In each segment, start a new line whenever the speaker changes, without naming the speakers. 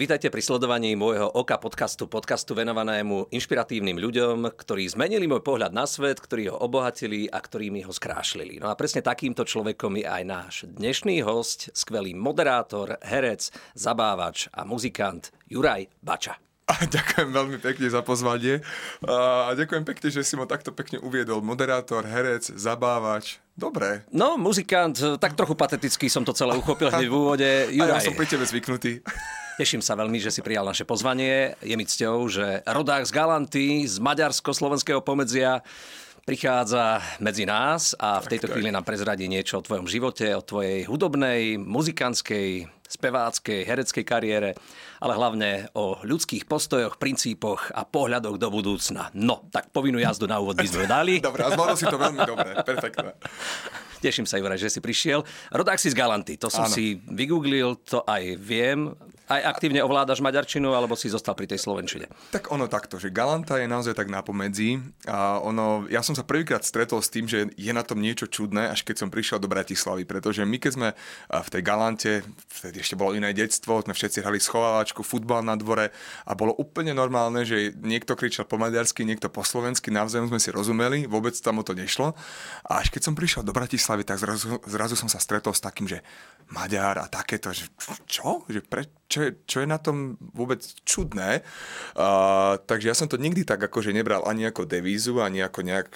Vítajte pri sledovaní môjho Oka podcastu, podcastu venovanému inšpiratívnym ľuďom, ktorí zmenili môj pohľad na svet, ktorí ho obohatili a ktorí mi ho skrášlili. No a presne takýmto človekom je aj náš dnešný host, skvelý moderátor, herec, zabávač a muzikant Juraj Bača.
A ďakujem veľmi pekne za pozvanie. A ďakujem pekne, že si ma takto pekne uviedol. Moderátor, herec, zabávač. Dobre.
No, muzikant, tak trochu pateticky som to celé uchopil hneď v úvode.
Juraj. A ja som pri tebe zvyknutý.
Teším sa veľmi, že si prijal naše pozvanie. Je mi cťou, že rodák z Galanty, z maďarsko-slovenského pomedzia, prichádza medzi nás a v tejto chvíli nám prezradí niečo o tvojom živote, o tvojej hudobnej, muzikantskej, speváckej, hereckej kariére, ale hlavne o ľudských postojoch, princípoch a pohľadoch do budúcna. No, tak povinnú jazdu na úvod by sme dali.
Dobre, a si to veľmi dobre, perfektné.
Teším sa, Juraj, že si prišiel. Rodák si z Galanty, to som ano. si vygooglil, to aj viem. Aj aktívne ovládaš maďarčinu, alebo si zostal pri tej slovenčine?
Tak ono takto, že Galanta je naozaj tak na pomedzi. A ono, ja som sa prvýkrát stretol s tým, že je na tom niečo čudné, až keď som prišiel do Bratislavy, pretože my keď sme v tej Galante, vtedy ešte bolo iné detstvo, sme všetci hrali schovávačku, futbal na dvore a bolo úplne normálne, že niekto kričal po maďarsky, niekto po slovensky, navzájom sme si rozumeli, vôbec tam o to nešlo. A až keď som prišiel do Bratislavy, tak zrazu, zrazu som sa stretol s takým, že Maďar a takéto, že čo? Že pre, čo, je, čo je na tom vôbec čudné. Uh, takže ja som to nikdy tak akože nebral ani ako devízu, ani ako nejak,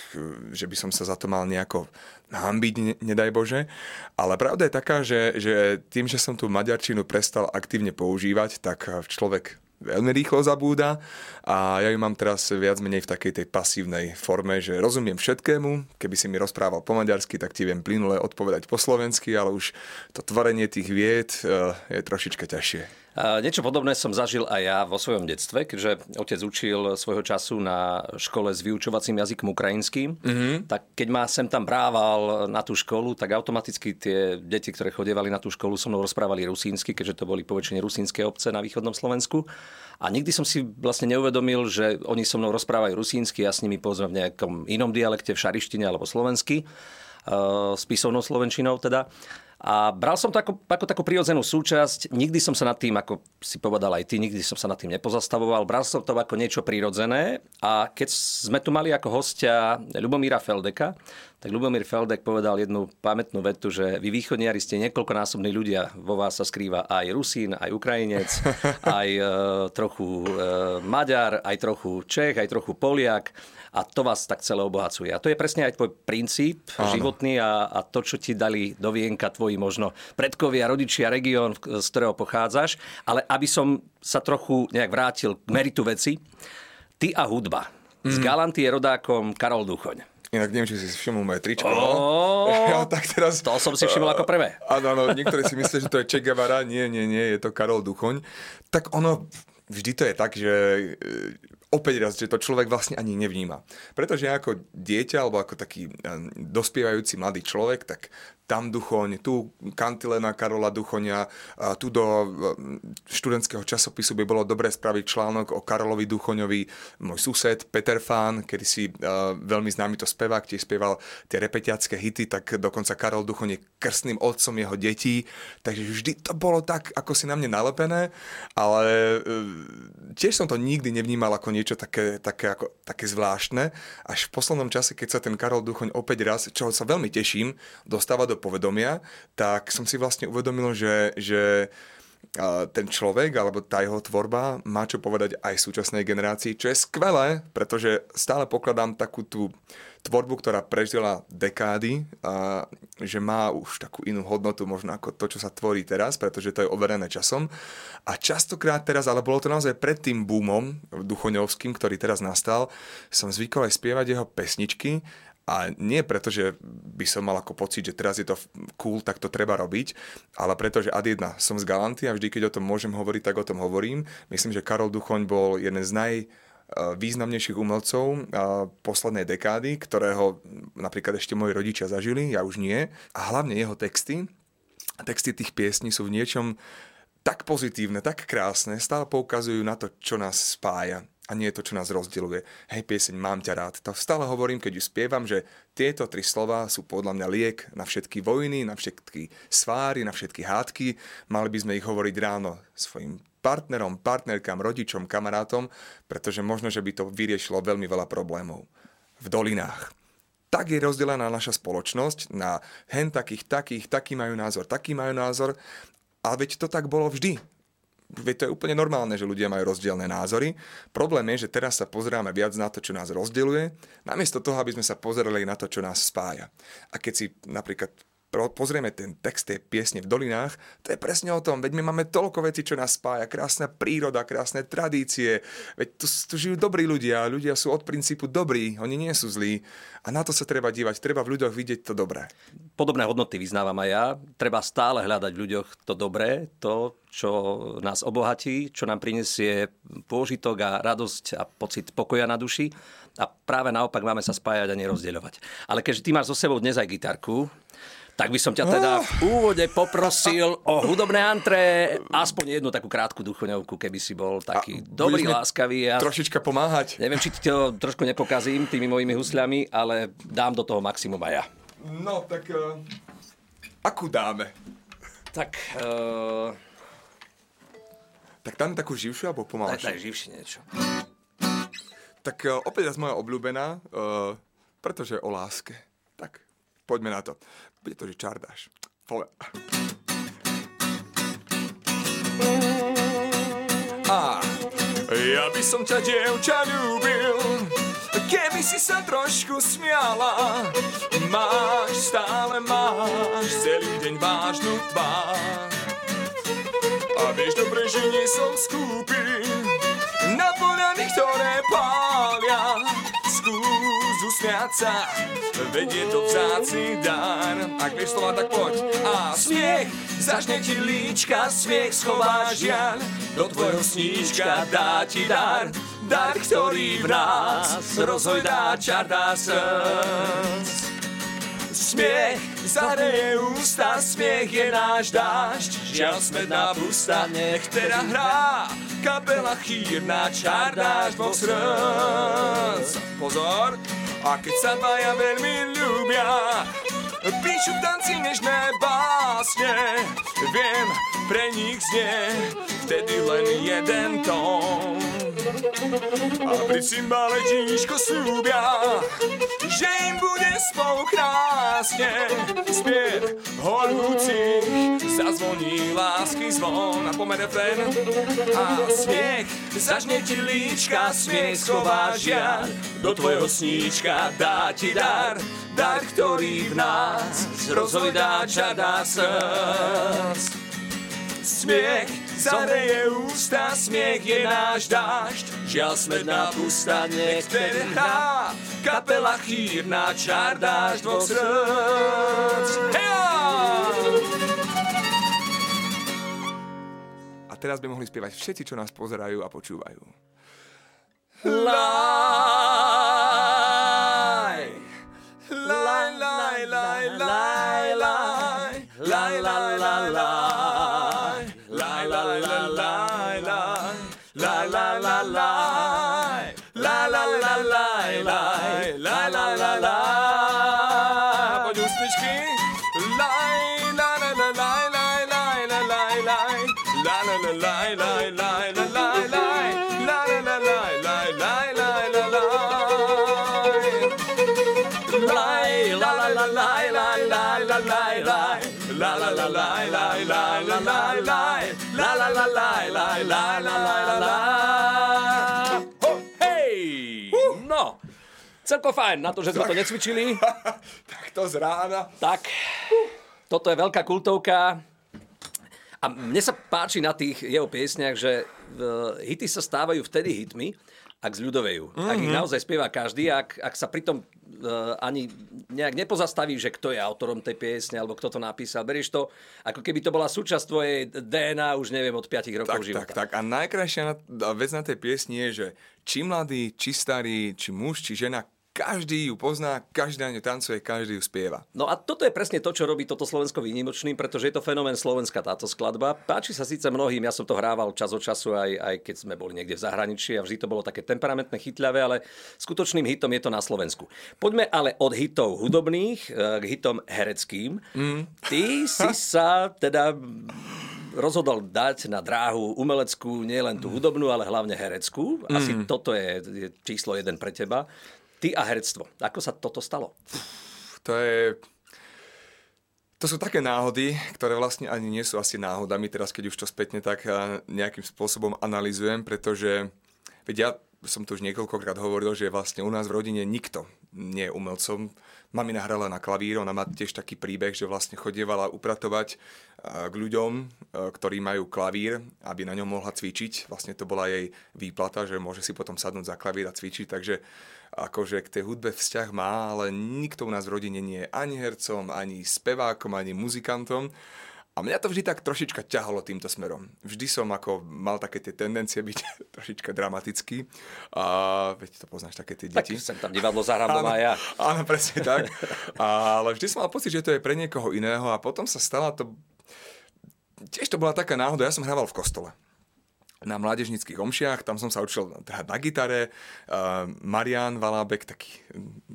že by som sa za to mal nejako hambiť, ne, nedaj Bože. Ale pravda je taká, že, že tým, že som tú maďarčinu prestal aktívne používať, tak človek veľmi rýchlo zabúda a ja ju mám teraz viac menej v takej tej pasívnej forme, že rozumiem všetkému, keby si mi rozprával po maďarsky, tak ti viem plynule odpovedať po slovensky, ale už to tvorenie tých vied eh, je trošička ťažšie.
Niečo podobné som zažil aj ja vo svojom detstve, keďže otec učil svojho času na škole s vyučovacím jazykom ukrajinským. Mm-hmm. Tak keď ma sem tam brával na tú školu, tak automaticky tie deti, ktoré chodievali na tú školu, so mnou rozprávali rusínsky, keďže to boli poväčšine rusínske obce na východnom Slovensku. A nikdy som si vlastne neuvedomil, že oni so mnou rozprávajú rusínsky, ja s nimi povedzme v nejakom inom dialekte, v šarištine alebo slovensky, s písovnou slovenčinou teda. A bral som to ako, ako takú prirodzenú súčasť. Nikdy som sa nad tým, ako si povedal aj ty, nikdy som sa nad tým nepozastavoval. Bral som to ako niečo prirodzené. A keď sme tu mali ako hostia Ľubomíra Feldeka, tak Lubomír Feldek povedal jednu pamätnú vetu, že vy východniari ste niekoľkonásobní ľudia. Vo vás sa skrýva aj Rusín, aj Ukrajinec, aj e, trochu e, Maďar, aj trochu Čech, aj trochu Poliak a to vás tak celé obohacuje. A to je presne aj tvoj princíp Áno. životný a, a to, čo ti dali do vienka tvoji možno predkovia, rodičia, región, z ktorého pochádzaš. Ale aby som sa trochu nejak vrátil k meritu veci, ty a hudba. Mm. Z Galanty je rodákom Karol Duchoň.
Inak neviem, či si všimol moje tričko.
Oh, ja, tak teraz, to som si všimol ako prvé.
Áno, áno, niektorí si myslia, že to je Che Guevara. Nie, nie, nie, je to Karol Duchoň. Tak ono, vždy to je tak, že opäť raz, že to človek vlastne ani nevníma. Pretože ako dieťa alebo ako taký eh, dospievajúci mladý človek, tak tam Duchoň, tu Kantilena Karola Duchoňa, tu do eh, študentského časopisu by bolo dobre spraviť článok o Karolovi Duchoňovi, môj sused Peter Fán, kedy si uh, veľmi známy to spevák, tiež spieval tie repetiacké hity, tak dokonca Karol Duchoň je krstným otcom jeho detí, takže vždy to bolo tak, ako si na mne nalepené, ale tiež som to nikdy nevnímal ako niečo niečo také, také, ako, také zvláštne. Až v poslednom čase, keď sa ten Karol Duchoň opäť raz, čo sa veľmi teším, dostáva do povedomia, tak som si vlastne uvedomil, že, že ten človek alebo tá jeho tvorba má čo povedať aj súčasnej generácii, čo je skvelé, pretože stále pokladám takú tú tvorbu, ktorá prežila dekády a že má už takú inú hodnotu možno ako to, čo sa tvorí teraz, pretože to je overené časom. A častokrát teraz, ale bolo to naozaj pred tým boomom duchoňovským, ktorý teraz nastal, som zvykol aj spievať jeho pesničky a nie preto, že by som mal ako pocit, že teraz je to cool, tak to treba robiť, ale preto, že ad jedna som z Galanty a vždy, keď o tom môžem hovoriť, tak o tom hovorím. Myslím, že Karol Duchoň bol jeden z naj významnejších umelcov poslednej dekády, ktorého napríklad ešte moji rodičia zažili, ja už nie. A hlavne jeho texty, texty tých piesní sú v niečom tak pozitívne, tak krásne, stále poukazujú na to, čo nás spája a nie je to, čo nás rozdeluje. Hej, pieseň Mám ťa rád. To stále hovorím, keď ju spievam, že tieto tri slova sú podľa mňa liek na všetky vojny, na všetky sváry, na všetky hádky. Mali by sme ich hovoriť ráno svojim partnerom, partnerkám, rodičom, kamarátom, pretože možno, že by to vyriešilo veľmi veľa problémov. V dolinách. Tak je rozdelená naša spoločnosť na hen takých, takých, taký majú názor, taký majú názor. A veď to tak bolo vždy. Veď to je úplne normálne, že ľudia majú rozdielne názory. Problém je, že teraz sa pozeráme viac na to, čo nás rozdeľuje, namiesto toho, aby sme sa pozerali na to, čo nás spája. A keď si napríklad pozrieme ten text tej piesne v dolinách, to je presne o tom, veď my máme toľko vecí, čo nás spája, krásna príroda, krásne tradície, veď tu, tu žijú dobrí ľudia, ľudia sú od princípu dobrí, oni nie sú zlí. A na to sa treba dívať, treba v ľuďoch vidieť to dobré.
Podobné hodnoty vyznávam aj ja, treba stále hľadať v ľuďoch to dobré, to, čo nás obohatí, čo nám prinesie pôžitok a radosť a pocit pokoja na duši. A práve naopak máme sa spájať a nerozdeľovať. Ale keďže ty máš so sebou dnes aj gitarku, tak by som ťa teda v úvode poprosil o hudobné antré, aspoň jednu takú krátku duchoňovku, keby si bol taký a dobrý, láskavý.
Ja trošička pomáhať.
Neviem, či ti to trošku nepokazím tými mojimi husľami, ale dám do toho maximum aj ja.
No, tak uh, akú dáme?
Tak... Uh...
Tak dáme takú živšiu alebo pomalšiu?
Tak, tak živšie niečo.
Tak uh, opäť raz moja obľúbená, uh, pretože o láske. Tak, poďme na to. Bude to, že čardáš. Pole. A ja by som ťa, dievča, ľúbil, keby si sa trošku smiala. Máš, stále máš celý deň vážnu tvár. A vieš dobre, že nie som skúpy na poľany, ktoré pália usmiať sa, veď je to vzácný dar. Ak vieš slova, tak poď. A smiech, zažne ti líčka, smiech schová žiaľ, do tvojho sníčka dá ti dar. Dar, ktorý v nás rozhojdá čar dá srdc. Smiech zareje ústa, smiech je náš dážď, žiaľ smedná pusta, nech teda hrá kapela chýrna, čardáš vo srdc. Pozor, a keď sa dvaja veľmi ľúbia, píšu tanci nežné básne, viem, pre nich znie vtedy len jeden tón. A pri cymbale tížko slúbia, že im bude spolu krásne. Spiev horúcich zazvoní lásky zvon a pomer refrén. A smiech zažne ti líčka, smiech schová žiar, do tvojho sníčka dá ti dar, dar, ktorý v nás rozhojdá čadá srdc. Smiech zareje ústa, smiech je náš dážď, žiaľ smedná pusta nech hrá, kapela chýrna, čár dážď dvoch srdc. A teraz by mohli spievať všetci, čo nás pozerajú a počúvajú. Laj, pesničky. Laj, la, la, la, laj, laj, laj, la, laj, laj. La, la, la, laj, laj, laj, la, laj, laj. La, la, la, laj, laj, laj, laj, la, laj. Laj, la, la, la, laj, laj, laj, la, laj, laj. La la la laj, laj, laj, la, laj, laj. La la la laj, laj, laj, la, laj, la,
laj. Ho, hej! No! Celko fajn na to, že sme to necvičili
tak to z rána.
Tak, toto je veľká kultovka. A mne sa páči na tých jeho piesniach, že hity sa stávajú vtedy hitmi, ak zľudovejú. Mm-hmm. Ak ich mhm. naozaj spieva každý, ak, ak sa pritom uh, ani nejak nepozastaví, že kto je autorom tej piesne, alebo kto to napísal. Berieš to, ako keby to bola súčasť tvojej DNA, už neviem, od 5 rokov
tak,
života.
Tak, tak. A najkrajšia vec na tej piesni je, že či mladý, či starý, či muž, či žena, každý ju pozná, každý na ňu tancuje, každý ju spieva.
No a toto je presne to, čo robí toto Slovensko výnimočným, pretože je to fenomén Slovenska táto skladba. Páči sa síce mnohým, ja som to hrával čas od času, aj, aj keď sme boli niekde v zahraničí a vždy to bolo také temperamentné, chytľavé, ale skutočným hitom je to na Slovensku. Poďme ale od hitov hudobných eh, k hitom hereckým. Mm. Ty si sa teda rozhodol dať na dráhu umeleckú, nielen tú hudobnú, ale hlavne hereckú. Asi mm. toto je, je číslo jeden pre teba. Ty a herectvo. Ako sa toto stalo?
To je... To sú také náhody, ktoré vlastne ani nie sú asi náhodami, teraz keď už to spätne tak nejakým spôsobom analizujem, pretože veď ja som tu už niekoľkokrát hovoril, že vlastne u nás v rodine nikto nie je umelcom. Mamina hrala na klavír, ona má tiež taký príbeh, že vlastne chodievala upratovať k ľuďom, ktorí majú klavír, aby na ňom mohla cvičiť. Vlastne to bola jej výplata, že môže si potom sadnúť za klavír a cvičiť, takže akože k tej hudbe vzťah má, ale nikto u nás v rodine nie je ani hercom, ani spevákom, ani muzikantom. A mňa to vždy tak trošička ťahalo týmto smerom. Vždy som ako mal také tie tendencie byť trošička dramatický. A veď to poznáš, také tie deti.
Tak sem tam divadlo zahrám doma ja.
Áno, presne tak. Ale vždy som mal pocit, že to je pre niekoho iného a potom sa stala to... Tiež to bola taká náhoda, ja som hrával v kostole na mládežnických omšiach, tam som sa učil hrať na gitare. Uh, Marian Valábek, taký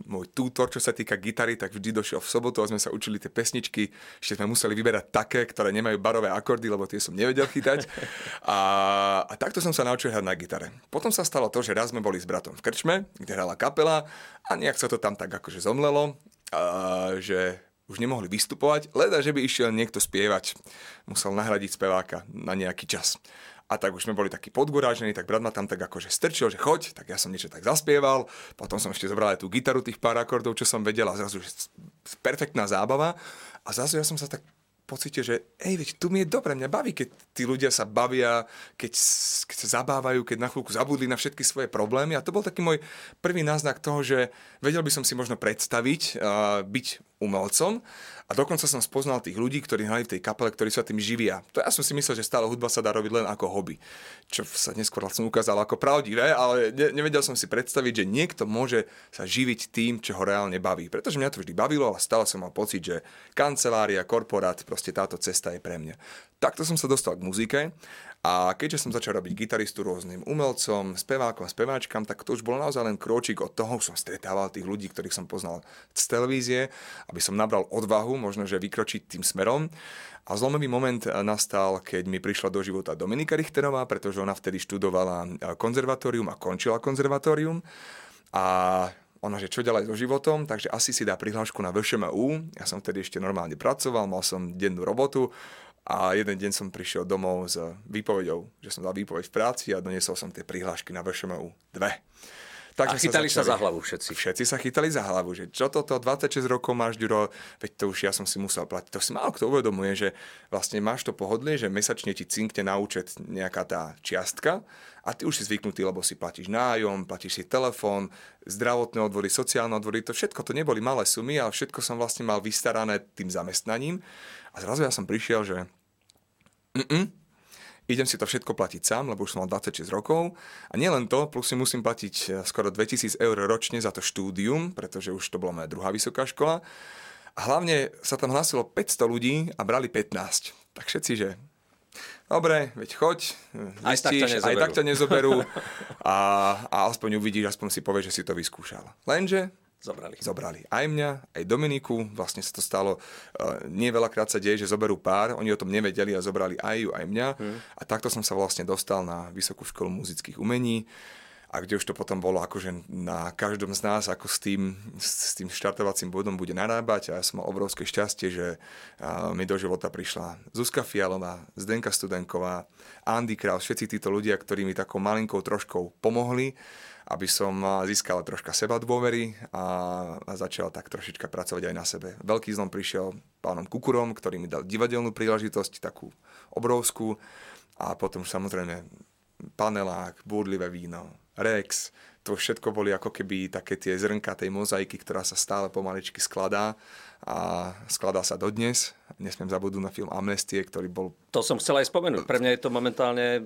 môj tútor, čo sa týka gitary, tak vždy došiel v sobotu a sme sa učili tie pesničky. Ešte sme museli vyberať také, ktoré nemajú barové akordy, lebo tie som nevedel chytať. A, a takto som sa naučil hrať na gitare. Potom sa stalo to, že raz sme boli s bratom v krčme, kde hrala kapela a nejak sa to tam tak akože zomlelo, uh, že už nemohli vystupovať, leda, že by išiel niekto spievať. Musel nahradiť speváka na nejaký čas. A tak už sme boli takí podgorážení, tak brat ma tam tak akože strčil, že choď, tak ja som niečo tak zaspieval, potom som ešte zobral aj tú gitaru tých pár akordov, čo som vedel a zrazu že perfektná zábava. A zrazu ja som sa tak pocite, že ej, veď tu mi je dobre, mňa baví, keď tí ľudia sa bavia, keď, keď sa zabávajú, keď na chvíľku zabudli na všetky svoje problémy. A to bol taký môj prvý náznak toho, že vedel by som si možno predstaviť uh, byť umelcom a dokonca som spoznal tých ľudí, ktorí hrali v tej kapele, ktorí sa tým živia. To ja som si myslel, že stále hudba sa dá robiť len ako hobby. Čo sa neskôr som ukázal ako pravdivé, ale ne, nevedel som si predstaviť, že niekto môže sa živiť tým, čo ho reálne baví. Pretože mňa to vždy bavilo, ale stále som mal pocit, že kancelária, korporát, proste táto cesta je pre mňa. Takto som sa dostal k muzike a keďže som začal robiť gitaristu rôznym umelcom, spevákom, speváčkam, tak to už bolo naozaj len kročík od toho, už som stretával tých ľudí, ktorých som poznal z televízie, aby som nabral odvahu, možno, že vykročiť tým smerom. A zlomový moment nastal, keď mi prišla do života Dominika Richterová, pretože ona vtedy študovala konzervatórium a končila konzervatórium. A ona, že čo ďalej so životom, takže asi si dá prihlášku na VŠMU. Ja som vtedy ešte normálne pracoval, mal som dennú robotu a jeden deň som prišiel domov s výpovedou, že som dal výpoveď v práci a doniesol som tie prihlášky na VŠMU. Dve.
Takže a chytali sa, začali, sa za hlavu všetci.
Všetci sa chytali za hlavu, že čo toto, 26 rokov máš, Ďuro, veď to už ja som si musel platiť. To si málo kto uvedomuje, že vlastne máš to pohodlie, že mesačne ti cinkne na účet nejaká tá čiastka a ty už si zvyknutý, lebo si platíš nájom, platíš si telefón, zdravotné odvody, sociálne odvody, to všetko to neboli malé sumy, ale všetko som vlastne mal vystarané tým zamestnaním. A zrazu ja som prišiel, že Mm-mm. Idem si to všetko platiť sám, lebo už som mal 26 rokov. A nielen to, plus si musím platiť eh, skoro 2000 eur ročne za to štúdium, pretože už to bola moja druhá vysoká škola. A hlavne sa tam hlásilo 500 ľudí a brali 15. Tak všetci, že dobre, veď choď,
aj, tak ťa
aj tak ťa nezoberú a, a aspoň uvidíš, aspoň si povieš, že si to vyskúšal. Lenže
Zobrali.
Zobrali aj mňa, aj Dominiku. Vlastne sa to stalo, uh, nie veľakrát sa deje, že zoberú pár, oni o tom nevedeli a zobrali aj ju, aj mňa. Hmm. A takto som sa vlastne dostal na Vysokú školu muzických umení a kde už to potom bolo akože na každom z nás, ako s tým, s tým štartovacím bodom bude narábať a ja som mal obrovské šťastie, že mi do života prišla Zuzka Fialová, Zdenka Studenková, Andy Kraus, všetci títo ľudia, ktorí mi takou malinkou troškou pomohli aby som získal troška seba dôvery a, a začal tak trošička pracovať aj na sebe. Veľký zlom prišiel pánom Kukurom, ktorý mi dal divadelnú príležitosť, takú obrovskú a potom samozrejme panelák, búdlivé víno, Rex, to všetko boli ako keby také tie zrnka tej mozaiky, ktorá sa stále pomaličky skladá a skladá sa dodnes. Nesmiem zabudnúť na film Amnestie, ktorý bol...
To som chcel aj spomenúť. Pre mňa je to momentálne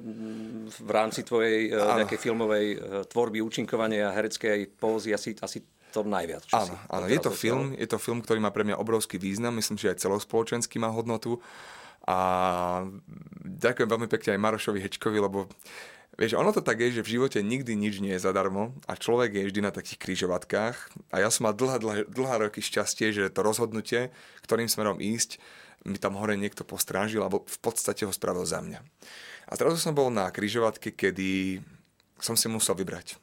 v rámci tvojej ano. nejakej filmovej e, tvorby, účinkovania a hereckej pózy asi, asi to najviac. Čo
áno, áno. Je to, film, je to film, ktorý má pre mňa obrovský význam. Myslím, že aj celospoločenský má hodnotu. A ďakujem veľmi pekne aj Marošovi Hečkovi, lebo Vieš, ono to tak je, že v živote nikdy nič nie je zadarmo a človek je vždy na takých kryžovatkách a ja som mal dlhá, dlhá, dlhá roky šťastie, že to rozhodnutie, ktorým smerom ísť, mi tam hore niekto postrážil alebo v podstate ho spravil za mňa. A zrazu som bol na kryžovatke, kedy som si musel vybrať.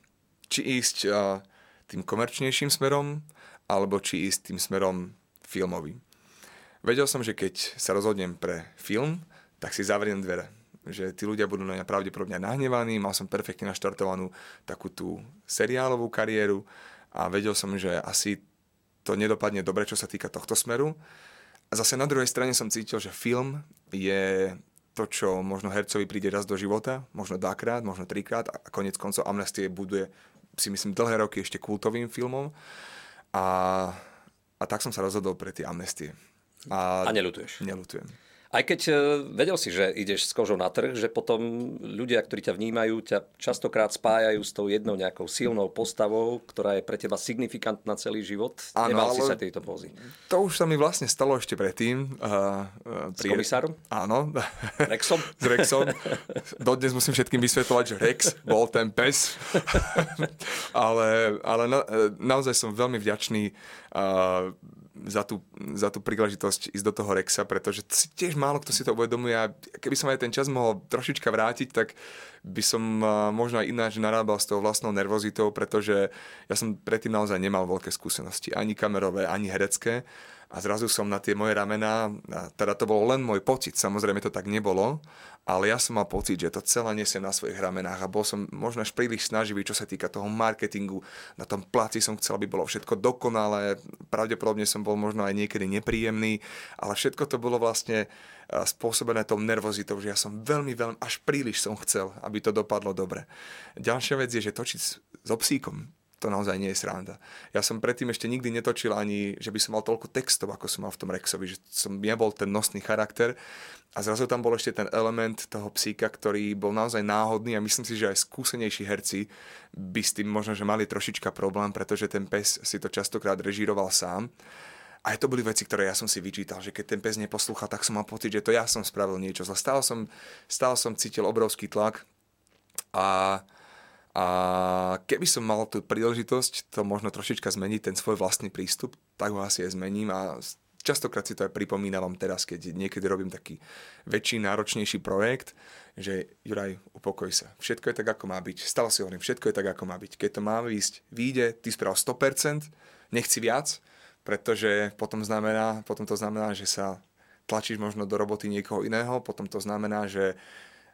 Či ísť tým komerčnejším smerom, alebo či ísť tým smerom filmovým. Vedel som, že keď sa rozhodnem pre film, tak si zavriem dvere že tí ľudia budú na mňa pravdepodobne nahnevaní, mal som perfektne naštartovanú takú tú seriálovú kariéru a vedel som, že asi to nedopadne dobre, čo sa týka tohto smeru. A zase na druhej strane som cítil, že film je to, čo možno hercovi príde raz do života, možno dvakrát, možno trikrát a konec koncov Amnestie buduje si myslím dlhé roky ešte kultovým filmom a, a tak som sa rozhodol pre tie Amnestie.
A, a nelutuješ?
Nelutujem.
Aj keď e, vedel si, že ideš s kožou na trh, že potom ľudia, ktorí ťa vnímajú, ťa častokrát spájajú s tou jednou nejakou silnou postavou, ktorá je pre teba signifikantná celý život. Ano, Nemal si sa tejto pozy.
To už sa mi vlastne stalo ešte predtým.
Uh, s pri... komisárom?
Áno.
Rexom?
s Rexom. Dodnes musím všetkým vysvetľovať, že Rex bol ten pes. ale ale na, e, naozaj som veľmi vďačný uh, za tú, za tú príležitosť ísť do toho Rexa, pretože tiež málo kto si to uvedomuje a keby som aj ten čas mohol trošička vrátiť, tak by som možno aj ináč narábal s tou vlastnou nervozitou, pretože ja som predtým naozaj nemal veľké skúsenosti, ani kamerové, ani herecké. A zrazu som na tie moje ramená, teda to bol len môj pocit, samozrejme to tak nebolo, ale ja som mal pocit, že to celé nesiem na svojich ramenách a bol som možno až príliš snaživý, čo sa týka toho marketingu. Na tom placi som chcel, aby bolo všetko dokonalé, pravdepodobne som bol možno aj niekedy nepríjemný, ale všetko to bolo vlastne spôsobené tou nervozitou, že ja som veľmi, veľmi, až príliš som chcel, aby to dopadlo dobre. Ďalšia vec je, že točiť so psíkom, to naozaj nie je sranda. Ja som predtým ešte nikdy netočil ani, že by som mal toľko textov, ako som mal v tom Rexovi, že som nebol ten nosný charakter a zrazu tam bol ešte ten element toho psíka, ktorý bol naozaj náhodný a myslím si, že aj skúsenejší herci by s tým možno, že mali trošička problém, pretože ten pes si to častokrát režíroval sám. A to boli veci, ktoré ja som si vyčítal, že keď ten pes neposlúcha, tak som mal pocit, že to ja som spravil niečo zle. Stále som, stále som cítil obrovský tlak a a keby som mal tú príležitosť to možno trošička zmeniť, ten svoj vlastný prístup, tak ho asi aj zmením a častokrát si to aj pripomínavam teraz, keď niekedy robím taký väčší, náročnejší projekt, že Juraj, upokoj sa. Všetko je tak, ako má byť. Stále si hovorím, všetko je tak, ako má byť. Keď to má výjsť, vyjde, ty sprav 100%, nechci viac, pretože potom, znamená, potom to znamená, že sa tlačíš možno do roboty niekoho iného, potom to znamená, že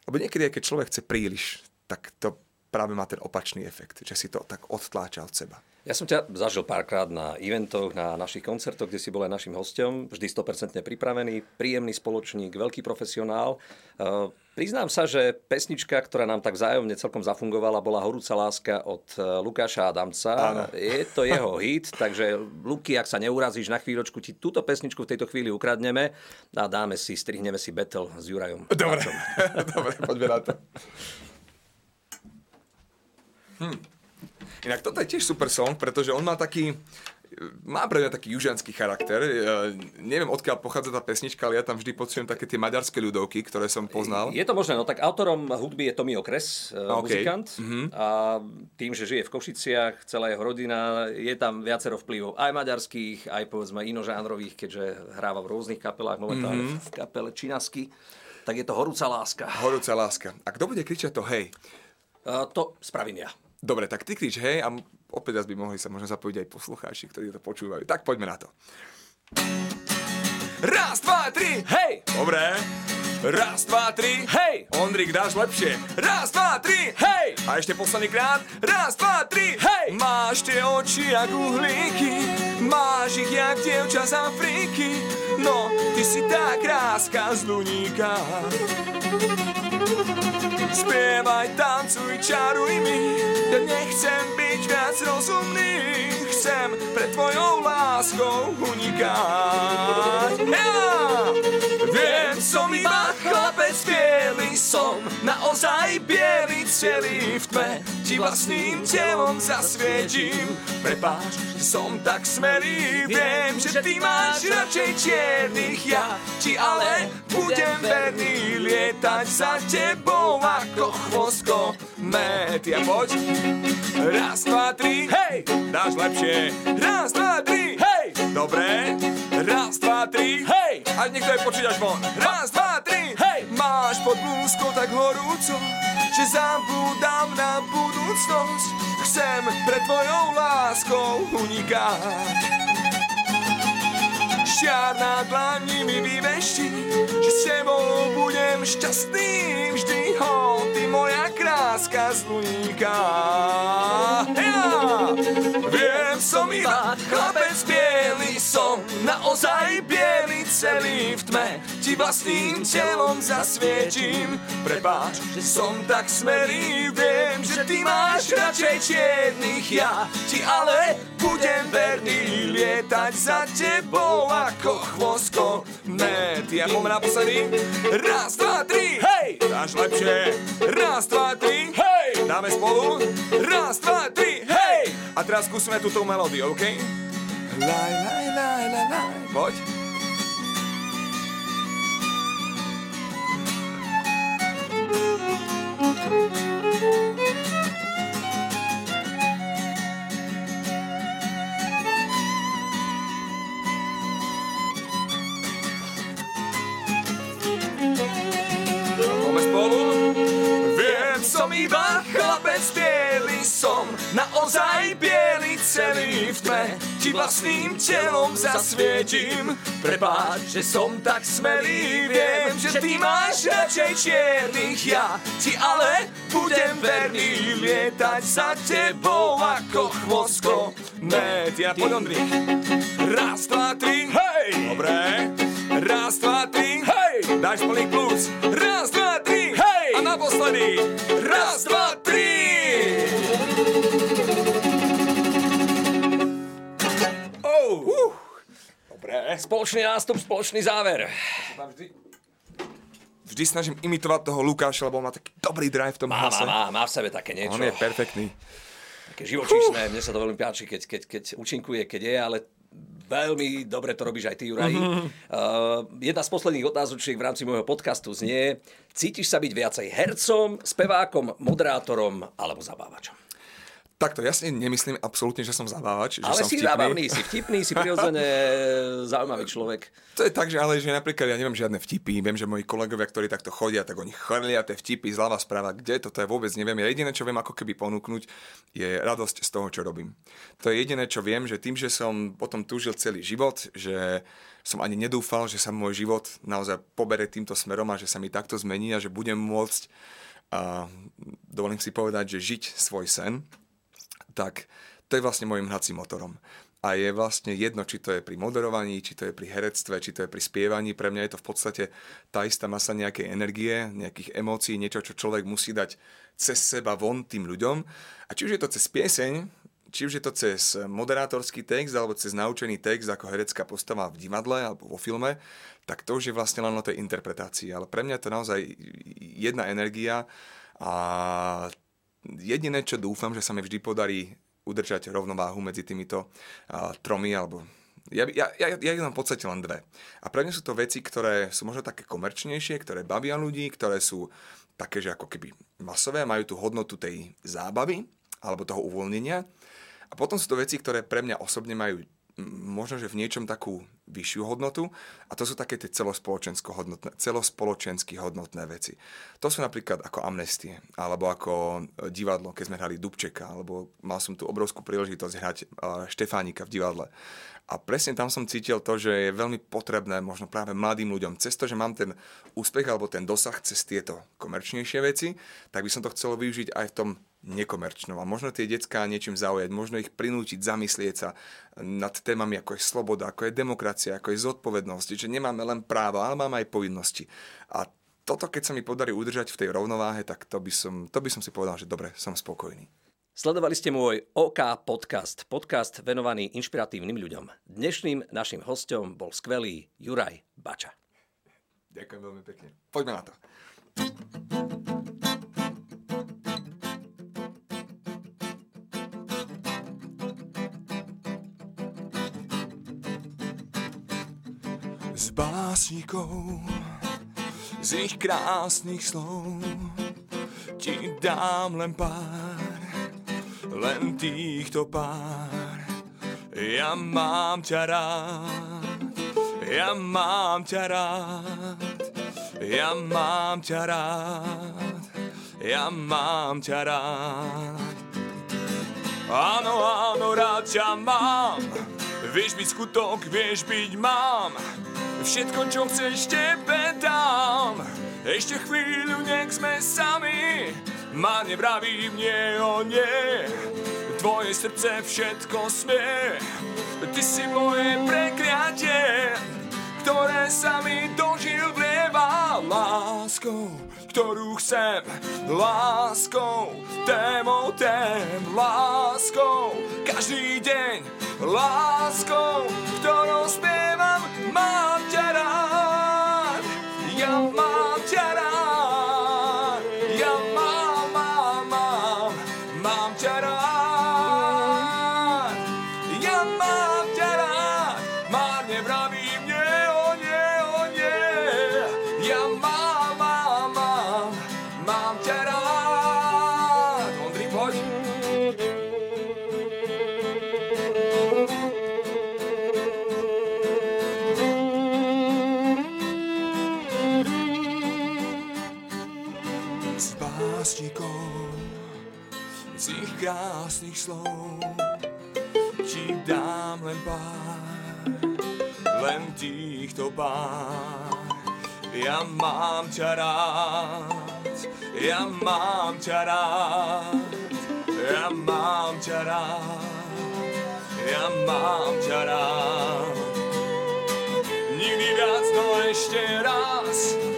lebo niekedy, keď človek chce príliš, tak to práve má ten opačný efekt, že si to tak odtláča od seba.
Ja som ťa zažil párkrát na eventoch, na našich koncertoch, kde si bol aj našim hostom, vždy 100% pripravený, príjemný spoločník, veľký profesionál. Uh, priznám sa, že pesnička, ktorá nám tak vzájomne celkom zafungovala, bola Horúca láska od e, Lukáša Adamca. Áno. Je to jeho hit, takže Luky, ak sa neurazíš na chvíľočku, ti túto pesničku v tejto chvíli ukradneme a dáme si, strihneme si battle s Jurajom.
Dobre, Dobre poďme na to. Hm. Inak toto je tiež super song, pretože on má taký, má pre mňa taký južianský charakter. Neviem, odkiaľ pochádza tá pesnička, ale ja tam vždy pocitujem také tie maďarské ľudovky, ktoré som poznal.
Je to možné, no tak autorom hudby je Tommy Okres, e, okay. muzikant. Mm-hmm. A tým, že žije v Košiciach, celá jeho rodina, je tam viacero vplyvov aj maďarských, aj povedzme inožánrových, keďže hráva v rôznych kapelách, momentálne mm-hmm. v kapele Činasky. Tak je to horúca láska.
Horúca láska. A kto bude kričať to hej?
Uh, to spravím ja.
Dobre, tak ty krič hej a opäť raz by mohli sa možno zapojiť aj poslucháči, ktorí to počúvajú. Tak poďme na to. Raz, dva, tri, hej! Dobre. Raz, dva, tri, hej! Ondrik, dáš lepšie. Raz, dva, tri, hej! A ešte posledný krát. Raz, dva, tri, hej! Máš tie oči jak uhlíky, máš ich jak dievča z Afriky. No, ty si tá kráska z Luníka. Spievaj, tancuj, čaruj mi Ja nechcem byť viac rozumný Chcem pred tvojou láskou unikať ja! Viem, som iba chlapec bielý Som naozaj biely celý v tme Ti vlastným telom zasvietím Prepáč, že som tak smelý Viem, že ty máš radšej čiernych Ja ti ale budem verný Lietať za tebou ako chvosko Met, ja poď Raz, dva, tri, hej! Dáš lepšie Raz, dva, tri, hej! Dobre Raz, dva, tri, hej! A niekto je počuť až von Raz, dva, tri! Máš pod blúzkou tak horúco Že zabúdam na budúcnosť. Chcem pred tvojou láskou unikať. Šiar na dlani mi vyvešti Že s tebou budem šťastný. Vždy Ho, ty moja kráska z Luníka ja! Viem, som iba chlapec biely Som naozaj biely celý v tme Ti vlastným telom zasvietím Prepáč, že som tak smelý Viem, že ty máš radšej čiernych Ja ti ale budem verný Lietať za tebou ako chvosko Met, ja poďme naposledy Raz, dva, tri, hej! Dáš lepšie Raz, dva, tri, hej! Dáme spolu Raz, dva, tri, hej! A teraz skúsime túto melódiu, OK? Laj, laj, laj, laj, laj. Poď. Som iba chlapec biely som, naozaj biely celý v tme. Ti vlastným telom zasvietím. Prepáč, že som tak smelý, viem, že ty máš radšej čiernych. Ja ti ale budem verný, lietať za tebou ako chvosko. Ja poď Ondrik. Raz, dva, tri, hej! Dobre. Raz, dva, tri, hej! Dáš plný plus. Raz, dva, tri, hej! A naposledy. Raz, dva,
Spoločný nástup, spoločný záver.
Vždy, vždy snažím imitovať toho Lukáša, lebo on má taký dobrý drive v tom
Má, má,
hlase.
má, má v sebe také niečo.
On je perfektný.
Také živočíšne, mne sa to veľmi páči, keď, keď, keď účinkuje, keď je, ale veľmi dobre to robíš aj ty, Juraj. Uh, jedna z posledných otázočiek v rámci môjho podcastu znie, cítiš sa byť viacej hercom, spevákom, moderátorom alebo zabávačom?
Takto, ja si nemyslím absolútne, že som zabávač, že
ale
som
si
vtipný.
zábavný, si vtipný, si prirodzene zaujímavý človek.
To je tak, že ale že napríklad ja neviem žiadne vtipy, viem, že moji kolegovia, ktorí takto chodia, tak oni chrlia tie vtipy zľava správa, kde to, to ja vôbec neviem. Ja jediné, čo viem ako keby ponúknuť, je radosť z toho, čo robím. To je jediné, čo viem, že tým, že som potom túžil celý život, že som ani nedúfal, že sa môj život naozaj pobere týmto smerom a že sa mi takto zmení a že budem môcť, a dovolím si povedať, že žiť svoj sen, tak to je vlastne môjim hnacím motorom. A je vlastne jedno, či to je pri moderovaní, či to je pri herectve, či to je pri spievaní. Pre mňa je to v podstate tá istá masa nejakej energie, nejakých emócií, niečo, čo človek musí dať cez seba von tým ľuďom. A či už je to cez pieseň, či už je to cez moderátorský text alebo cez naučený text ako herecká postava v divadle alebo vo filme, tak to už je vlastne len o tej interpretácii. Ale pre mňa je to naozaj jedna energia a jediné, čo dúfam, že sa mi vždy podarí udržať rovnováhu medzi týmito uh, tromi alebo ja, ja, ja, ja ich mám v podstate len dve. A pre mňa sú to veci, ktoré sú možno také komerčnejšie, ktoré bavia ľudí, ktoré sú také, že ako keby masové, majú tú hodnotu tej zábavy alebo toho uvoľnenia. A potom sú to veci, ktoré pre mňa osobne majú možno, že v niečom takú vyššiu hodnotu a to sú také tie celospoločensko-hodnotné, celospoločensky hodnotné veci. To sú napríklad ako amnestie, alebo ako divadlo, keď sme hrali Dubčeka, alebo mal som tu obrovskú príležitosť hrať Štefánika v divadle. A presne tam som cítil to, že je veľmi potrebné možno práve mladým ľuďom, cez to, že mám ten úspech alebo ten dosah cez tieto komerčnejšie veci, tak by som to chcel využiť aj v tom nekomerčnom. A možno tie decká niečím zaujať, možno ich prinútiť zamyslieť sa nad témami, ako je sloboda, ako je demokracia, ako je zodpovednosť, že nemáme len práva, ale máme aj povinnosti. A toto, keď sa mi podarí udržať v tej rovnováhe, tak to by som, to by som si povedal, že dobre, som spokojný.
Sledovali ste môj OK podcast, podcast venovaný inšpiratívnym ľuďom. Dnešným našim hostom bol skvelý Juraj Bača.
Ďakujem veľmi pekne. Poďme na to. Básnikov, z ich krásnych slov ti dám len pár, len týchto pár. Ja mám ťa rád, ja mám ťa rád, ja mám ťa rád, ja mám ťa rád. Áno, áno, rád ťa mám, vieš byť skutok, vieš byť mám, všetko, čo chceš, tebe dám. Ešte chvíľu, nech sme sami, ma nevraví nie o nie. Tvoje srdce všetko smie, ty si moje prekliatie, ktoré sa mi dožil vlieva láskou, ktorú chcem, láskou, témou tém, láskou, každý deň, láskou, ktorou spievam, krásnych slov ti dám len pár, len týchto pár. Ja mám ťa rád, ja mám ťa rád, ja mám ťa rád, ja mám ťa rád. Nikdy viac, no ešte raz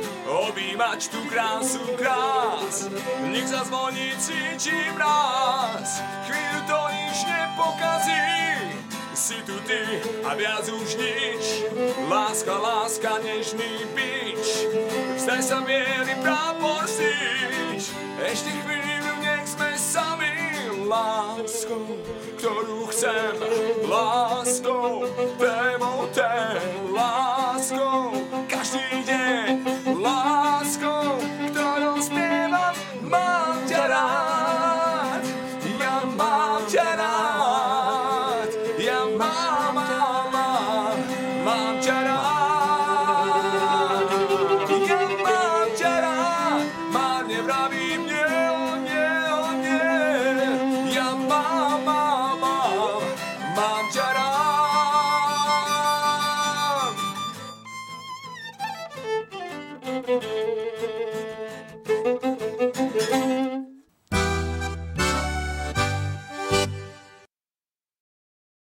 objímať tú krásu krás. Nech zazvoní cítim raz, chvíľu to nič nepokazí. Si tu ty a viac už nič, láska, láska, nežný bič. Vstaj sa miery prápor síč, ešte chvíľu nech sme sami láskou, ktorú chcem, láskou, témou, témou, láskou, každý deň, láskou.